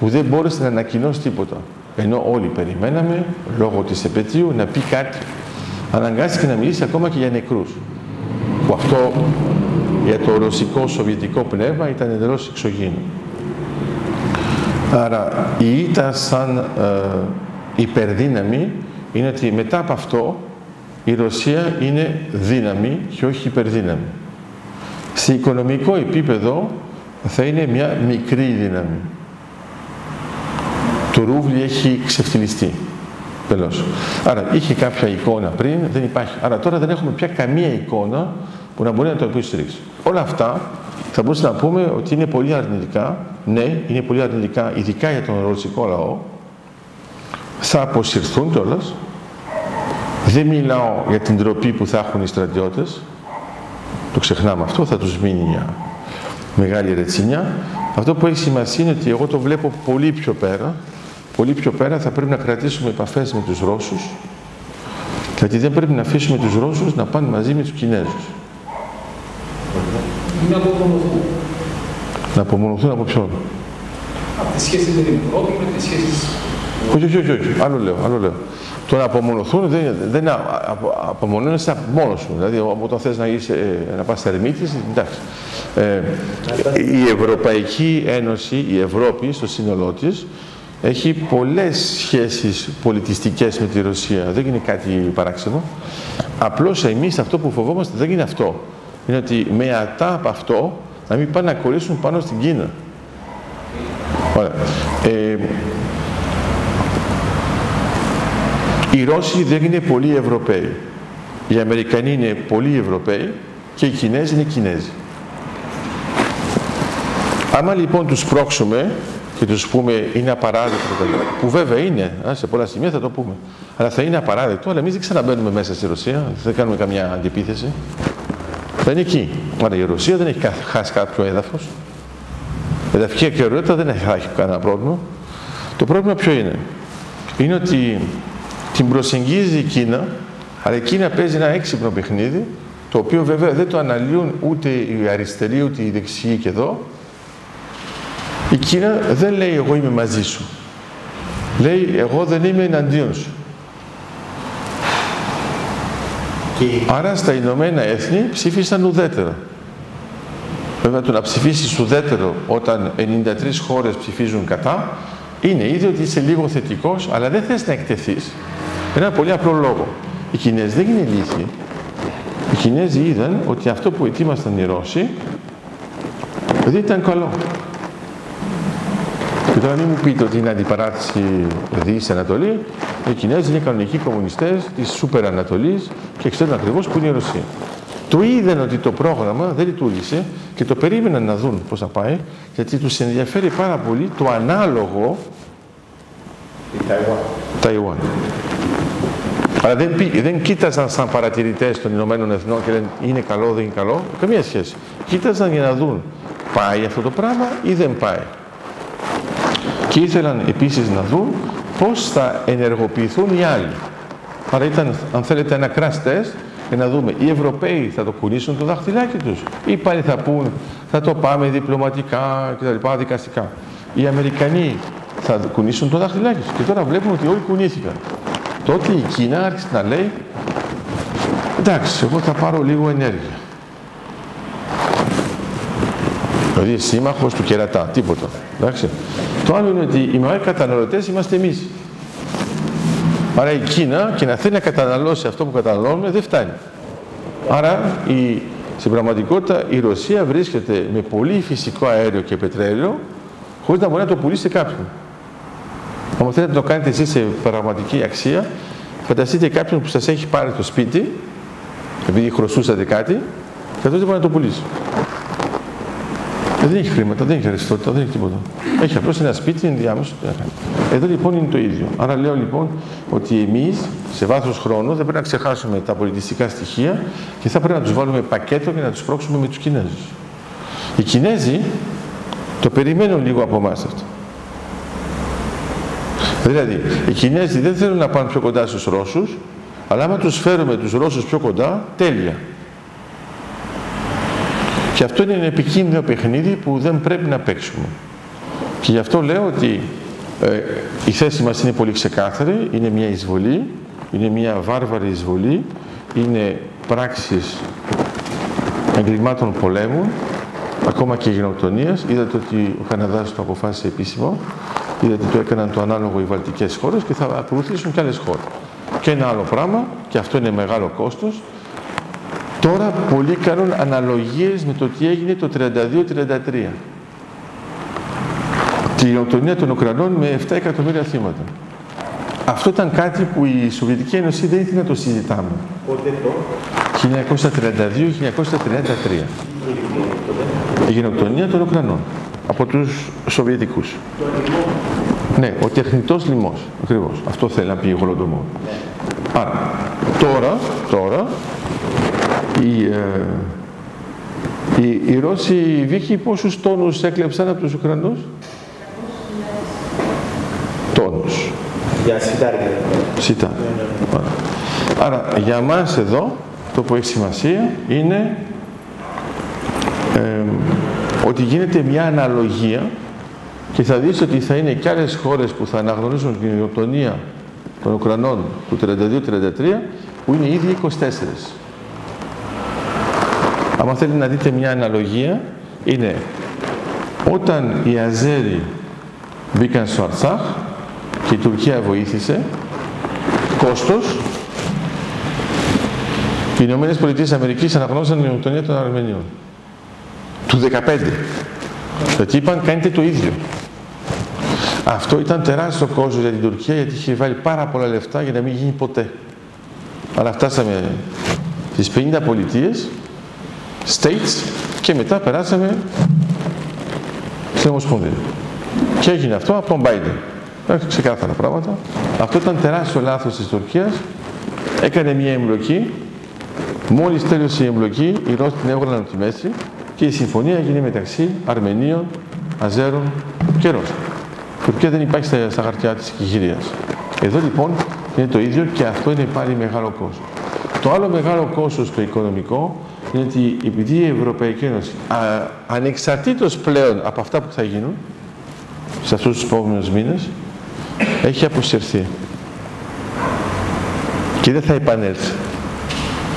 Speaker 1: που δεν μπόρεσε να ανακοινώσει τίποτα. Ενώ όλοι περιμέναμε, λόγω της επαιτίου, να πει κάτι. Αναγκάστηκε να μιλήσει ακόμα και για νεκρούς. Που αυτό για το ρωσικό σοβιετικό πνεύμα ήταν εντελώς εξωγήινο. Άρα η ήττα σαν ε, υπερδύναμη είναι ότι μετά από αυτό η Ρωσία είναι δύναμη και όχι υπερδύναμη. Σε οικονομικό επίπεδο θα είναι μια μικρή δύναμη. Το ρούβλι έχει ξεφτυλιστεί. Τελώς. Άρα είχε κάποια εικόνα πριν, δεν υπάρχει. Άρα τώρα δεν έχουμε πια καμία εικόνα που να μπορεί να το υποστηρίξει. Όλα αυτά θα μπορούσαμε να πούμε ότι είναι πολύ αρνητικά. Ναι, είναι πολύ αρνητικά, ειδικά για τον ρωσικό λαό. Θα αποσυρθούν κιόλας. Δεν μιλάω για την τροπή που θα έχουν οι στρατιώτες. Το ξεχνάμε αυτό, θα τους μείνει μια μεγάλη ρετσινιά. Αυτό που έχει σημασία είναι ότι εγώ το βλέπω πολύ πιο πέρα. Πολύ πιο πέρα θα πρέπει να κρατήσουμε επαφές με τους Ρώσους γιατί δεν πρέπει να αφήσουμε τους Ρώσους να πάνε μαζί με τους Κινέζους.
Speaker 4: να απομονωθούν.
Speaker 1: Να απομονωθούν από ποιον;
Speaker 4: Από τις σχέσεις με την Ευρώπη, με τις σχέσεις...
Speaker 1: Όχι, όχι, όχι, όχι. Άλλο λέω, άλλο λέω. Το να απομονωθούν δεν, δεν είναι απο, απομονώνεσαι από μόνος σου. Δηλαδή, όταν θες να, είσαι, ε, να πας ερημίτης, εντάξει. Ε, η Ευρωπαϊκή Ένωση, η Ευρώπη στο σύνολό της, έχει πολλές σχέσεις πολιτιστικές με τη Ρωσία. Δεν είναι κάτι παράξενο. Απλώς εμείς αυτό που φοβόμαστε δεν είναι αυτό. Είναι ότι με ατά από αυτό να μην πάνε να κολλήσουν πάνω στην Κίνα. Ωραία. Ε, οι Ρώσοι δεν είναι πολύ Ευρωπαίοι. Οι Αμερικανοί είναι πολύ Ευρωπαίοι και οι Κινέζοι είναι Κινέζοι. Άμα λοιπόν τους πρόξουμε και τους πούμε είναι απαράδεκτο, που βέβαια είναι, σε πολλά σημεία θα το πούμε, αλλά θα είναι απαράδεκτο, αλλά εμείς δεν ξαναμπαίνουμε μέσα στη Ρωσία, δεν κάνουμε καμιά αντιπίθεση. Θα είναι εκεί. Άρα η Ρωσία δεν έχει χάσει κάποιο έδαφος. Η εδαφική ακαιρεότητα δεν έχει, έχει κανένα πρόβλημα. Το πρόβλημα ποιο είναι; Είναι ότι την προσεγγίζει η Κίνα, αλλά η Κίνα παίζει ένα έξυπνο παιχνίδι, το οποίο βέβαια δεν το αναλύουν ούτε οι αριστεροί ούτε οι δεξιοί και εδώ. Η Κίνα δεν λέει εγώ είμαι μαζί σου. Λέει εγώ δεν είμαι εναντίον σου. Άρα στα Ηνωμένα Έθνη ψήφισαν ουδέτερο. Βέβαια το να ψηφίσεις ουδέτερο όταν 93 χώρες ψηφίζουν κατά είναι ήδη ότι είσαι λίγο θετικός αλλά δεν θες να εκτεθείς. Ένα πολύ απλό λόγο. Οι Κινέζοι δεν είναι ηλίθιοι. Οι Κινέζοι είδαν ότι αυτό που ετοίμασταν οι Ρώσοι δεν ήταν καλό. Και τώρα μην μου πείτε ότι είναι αντιπαράθεση Δύση Ανατολή. Οι Κινέζοι είναι κανονικοί κομμουνιστές της Σούπερ Ανατολής και ξέρουν ακριβώς που είναι η Ρωσία. Το είδαν ότι το πρόγραμμα δεν λειτουργήσε και το περίμεναν να δουν πώς θα πάει, γιατί τους ενδιαφέρει πάρα πολύ το ανάλογο Ταϊουάν. Αλλά δεν, δεν κοίταζαν σαν παρατηρητές των Ηνωμένων Εθνών και λένε είναι καλό, δεν είναι καλό. Καμία σχέση. Κοίταζαν για να δουν πάει αυτό το πράγμα ή δεν πάει. Και ήθελαν επίσης να δουν πώς θα ενεργοποιηθούν οι άλλοι. Άρα ήταν, αν θέλετε, ένα crash test για να δούμε οι Ευρωπαίοι θα το κουνήσουν το δαχτυλάκι τους ή πάλι θα πούν θα το πάμε διπλωματικά κτλ. δικαστικά. Οι Αμερικανοί θα κουνήσουν το δαχτυλάκι τους. Και τώρα βλέπουμε ότι όλοι κουνήθηκαν. Τότε η Κίνα άρχισε να λέει εντάξει, εγώ θα πάρω λίγο ενέργεια. Δηλαδή σύμμαχος του κερατά, τίποτα. Εντάξει. Το άλλο είναι ότι οι μεγάλοι καταναλωτές είμαστε εμείς. Άρα η Κίνα και να θέλει να καταναλώσει αυτό που καταναλώνουμε δεν φτάνει. Άρα η, στην πραγματικότητα η Ρωσία βρίσκεται με πολύ φυσικό αέριο και πετρέλαιο χωρίς να μπορεί να το πουλήσει σε κάποιον. Αν θέλετε να το κάνετε εσείς σε πραγματική αξία, Φανταστείτε κάποιον που σας έχει πάρει το σπίτι, επειδή χρωστούσατε κάτι, και τότε μπορεί να το πουλήσει. Ε, δεν έχει χρήματα, δεν έχει αριστότητα, δεν έχει τίποτα. Έχει απλώς ένα σπίτι ενδιάμεσο. Εδώ λοιπόν είναι το ίδιο. Άρα λέω λοιπόν ότι εμείς σε βάθος χρόνου δεν πρέπει να ξεχάσουμε τα πολιτιστικά στοιχεία και θα πρέπει να τους βάλουμε πακέτο και να τους πρόξουμε με τους Κινέζους. Οι Κινέζοι το περιμένουν λίγο από εμάς αυτό. Δηλαδή, οι Κινέζοι δεν θέλουν να πάνε πιο κοντά στους Ρώσους, αλλά άμα τους φέρουμε τους Ρώσους πιο κοντά, τέλεια. Και αυτό είναι ένα επικίνδυνο παιχνίδι που δεν πρέπει να παίξουμε. Και γι' αυτό λέω ότι ε, η θέση μας είναι πολύ ξεκάθαρη, είναι μια εισβολή, είναι μια βάρβαρη εισβολή, είναι πράξεις εγκλημάτων πολέμου, ακόμα και γενοκτονίας. Είδατε ότι ο Καναδάς το αποφάσισε επίσημο, είδατε το έκαναν το ανάλογο οι βαλτικές χώρες και θα ακολουθήσουν και άλλες χώρες. Και ένα άλλο πράγμα, και αυτό είναι μεγάλο κόστος, Τώρα πολλοί κάνουν αναλογίες με το τι έγινε το 32-33. Τη γενοκτονία των Ουκρανών με 7 εκατομμύρια θύματα. Αυτό ήταν κάτι που η Σοβιετική Ένωση δεν ήθελε να το συζητάμε.
Speaker 2: Πότε το;
Speaker 1: 1932-1933. Η γενοκτονία των Ουκρανών από τους Σοβιετικούς. Ναι, ο τεχνητός λοιμός, ακριβώς. Αυτό θέλει να πει η Γολοντομό. Άρα, τώρα, τώρα, οι, ε, οι, οι Ρώσοι οι Βύχοι πόσους τόνους έκλεψαν από τους Ουκρανούς; Τόνους.
Speaker 2: Για σιτάρια.
Speaker 1: Σιτά. Άρα για μας εδώ το που έχει σημασία είναι ε, ότι γίνεται μια αναλογία και θα δεις ότι θα είναι και άλλες χώρες που θα αναγνωρίσουν την ιδιοκτονία των Ουκρανών του 32-33 που είναι ήδη 24. Άμα θέλετε να δείτε μια αναλογία, είναι όταν οι Αζέροι μπήκαν στο Αρτσάχ και η Τουρκία βοήθησε, κόστος, οι Ηνωμένες Πολιτείες Αμερικής αναγνώρισαν την ιδιοκτονία των Αρμενίων. Του 15. Γιατί είπαν κάνετε το ίδιο. Αυτό ήταν τεράστιο κόσμο για την Τουρκία γιατί είχε βάλει πάρα πολλά λεφτά για να μην γίνει ποτέ. Αλλά φτάσαμε στις 50 πολιτείες, states και μετά περάσαμε στην Ομοσπονδία. Και έγινε αυτό από τον Biden. Έχει ξεκάθαρα πράγματα. Αυτό ήταν τεράστιο λάθος της Τουρκίας. Έκανε μια εμπλοκή. Μόλις τέλειωσε η εμπλοκή, οι Ρώσοι την έβγαλαν από τη μέση και η συμφωνία έγινε μεταξύ Αρμενίων, Αζέρων και Ρώσων. Η Τουρκία δεν υπάρχει στα, στα χαρτιά της εγχειρίας. Εδώ λοιπόν είναι το ίδιο και αυτό είναι πάλι μεγάλο κόστος. Το άλλο μεγάλο κόστος το οικονομικό είναι ότι επειδή η Ευρωπαϊκή Ένωση α, ανεξαρτήτως πλέον από αυτά που θα γίνουν σε αυτούς τους επόμενους μήνες έχει αποσυρθεί και δεν θα επανέλθει.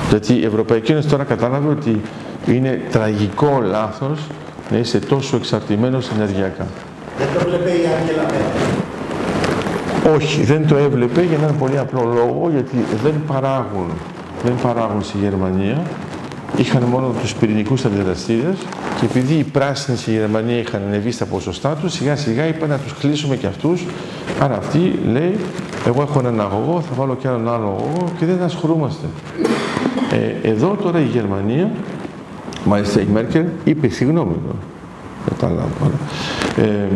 Speaker 1: Γιατί η Ευρωπαϊκή Ένωση τώρα κατάλαβε ότι είναι τραγικό λάθος να είσαι τόσο εξαρτημένος ενεργειακά.
Speaker 3: Δεν το βλέπει η Άγγελα
Speaker 1: Όχι, δεν το έβλεπε για έναν πολύ απλό λόγο, γιατί δεν παράγουν, δεν παράγουν στη Γερμανία, είχαν μόνο τους πυρηνικούς αντιδραστήρες και επειδή οι πράσινοι στη Γερμανία είχαν ανεβεί στα ποσοστά τους, σιγά σιγά είπαν να τους κλείσουμε και αυτούς. Άρα αυτή λέει, εγώ έχω έναν αγωγό, θα βάλω και έναν άλλο αγωγό και δεν ασχολούμαστε. Ε, εδώ τώρα η Γερμανία Μάλιστα η Μέρκελ είπε συγγνώμη Κατάλαβα. Ε,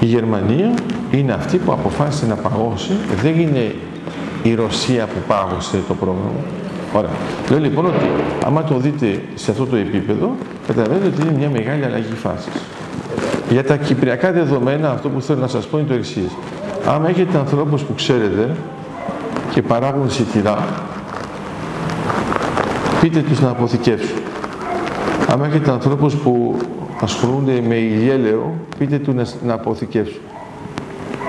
Speaker 1: η Γερμανία είναι αυτή που αποφάσισε να παγώσει. Δεν είναι η Ρωσία που πάγωσε το πρόγραμμα. Ωραία. Λέω λοιπόν ότι άμα το δείτε σε αυτό το επίπεδο, καταλαβαίνετε ότι είναι μια μεγάλη αλλαγή φάσης. Για τα κυπριακά δεδομένα, αυτό που θέλω να σας πω είναι το εξής. Άμα έχετε ανθρώπους που ξέρετε και παράγουν σιτηρά, πείτε τους να αποθηκεύσουν. Αν έχετε ανθρώπους που ασχολούνται με ηλιέλαιο, πείτε του να, να αποθηκεύσουν.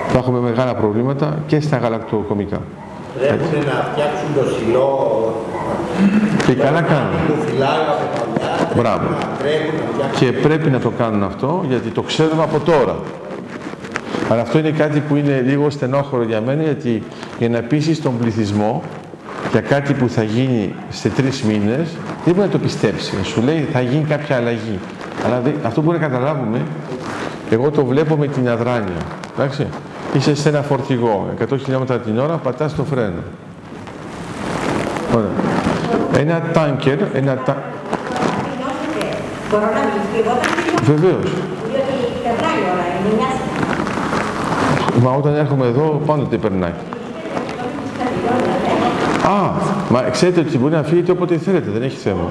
Speaker 1: Θα έχουμε μεγάλα προβλήματα και στα γαλακτοκομικά.
Speaker 3: Πρέπει να φτιάξουν το σιλό.
Speaker 1: Και καλά κάνουν.
Speaker 3: Το φυλάγα από παλιά.
Speaker 1: Μπράβο. Και πρέπει να το κάνουν αυτό, γιατί το ξέρουμε από τώρα. Αλλά αυτό είναι κάτι που είναι λίγο στενόχωρο για μένα, γιατί για να πείσει τον πληθυσμό για κάτι που θα γίνει σε τρεις μήνες, δεν μπορεί να το πιστέψει. Σου λέει θα γίνει κάποια αλλαγή. Αλλά αυτό που να καταλάβουμε, εγώ το βλέπω με την αδράνεια. Εντάξει. Είσαι σε ένα φορτηγό, 100 χιλιόμετρα την ώρα, πατάς το φρένο. Ωραία. Ένα τάνκερ, ένα τα...
Speaker 5: Μπορώ να μιλήσω και εγώ όταν τελειώσω.
Speaker 1: Βεβαίως.
Speaker 5: Διότι περνάει η ώρα, είναι μια
Speaker 1: Μα όταν έρχομαι εδώ, πάντοτε περνάει. Α, μα ξέρετε ότι μπορεί να φύγετε όποτε θέλετε, δεν έχει θέμα.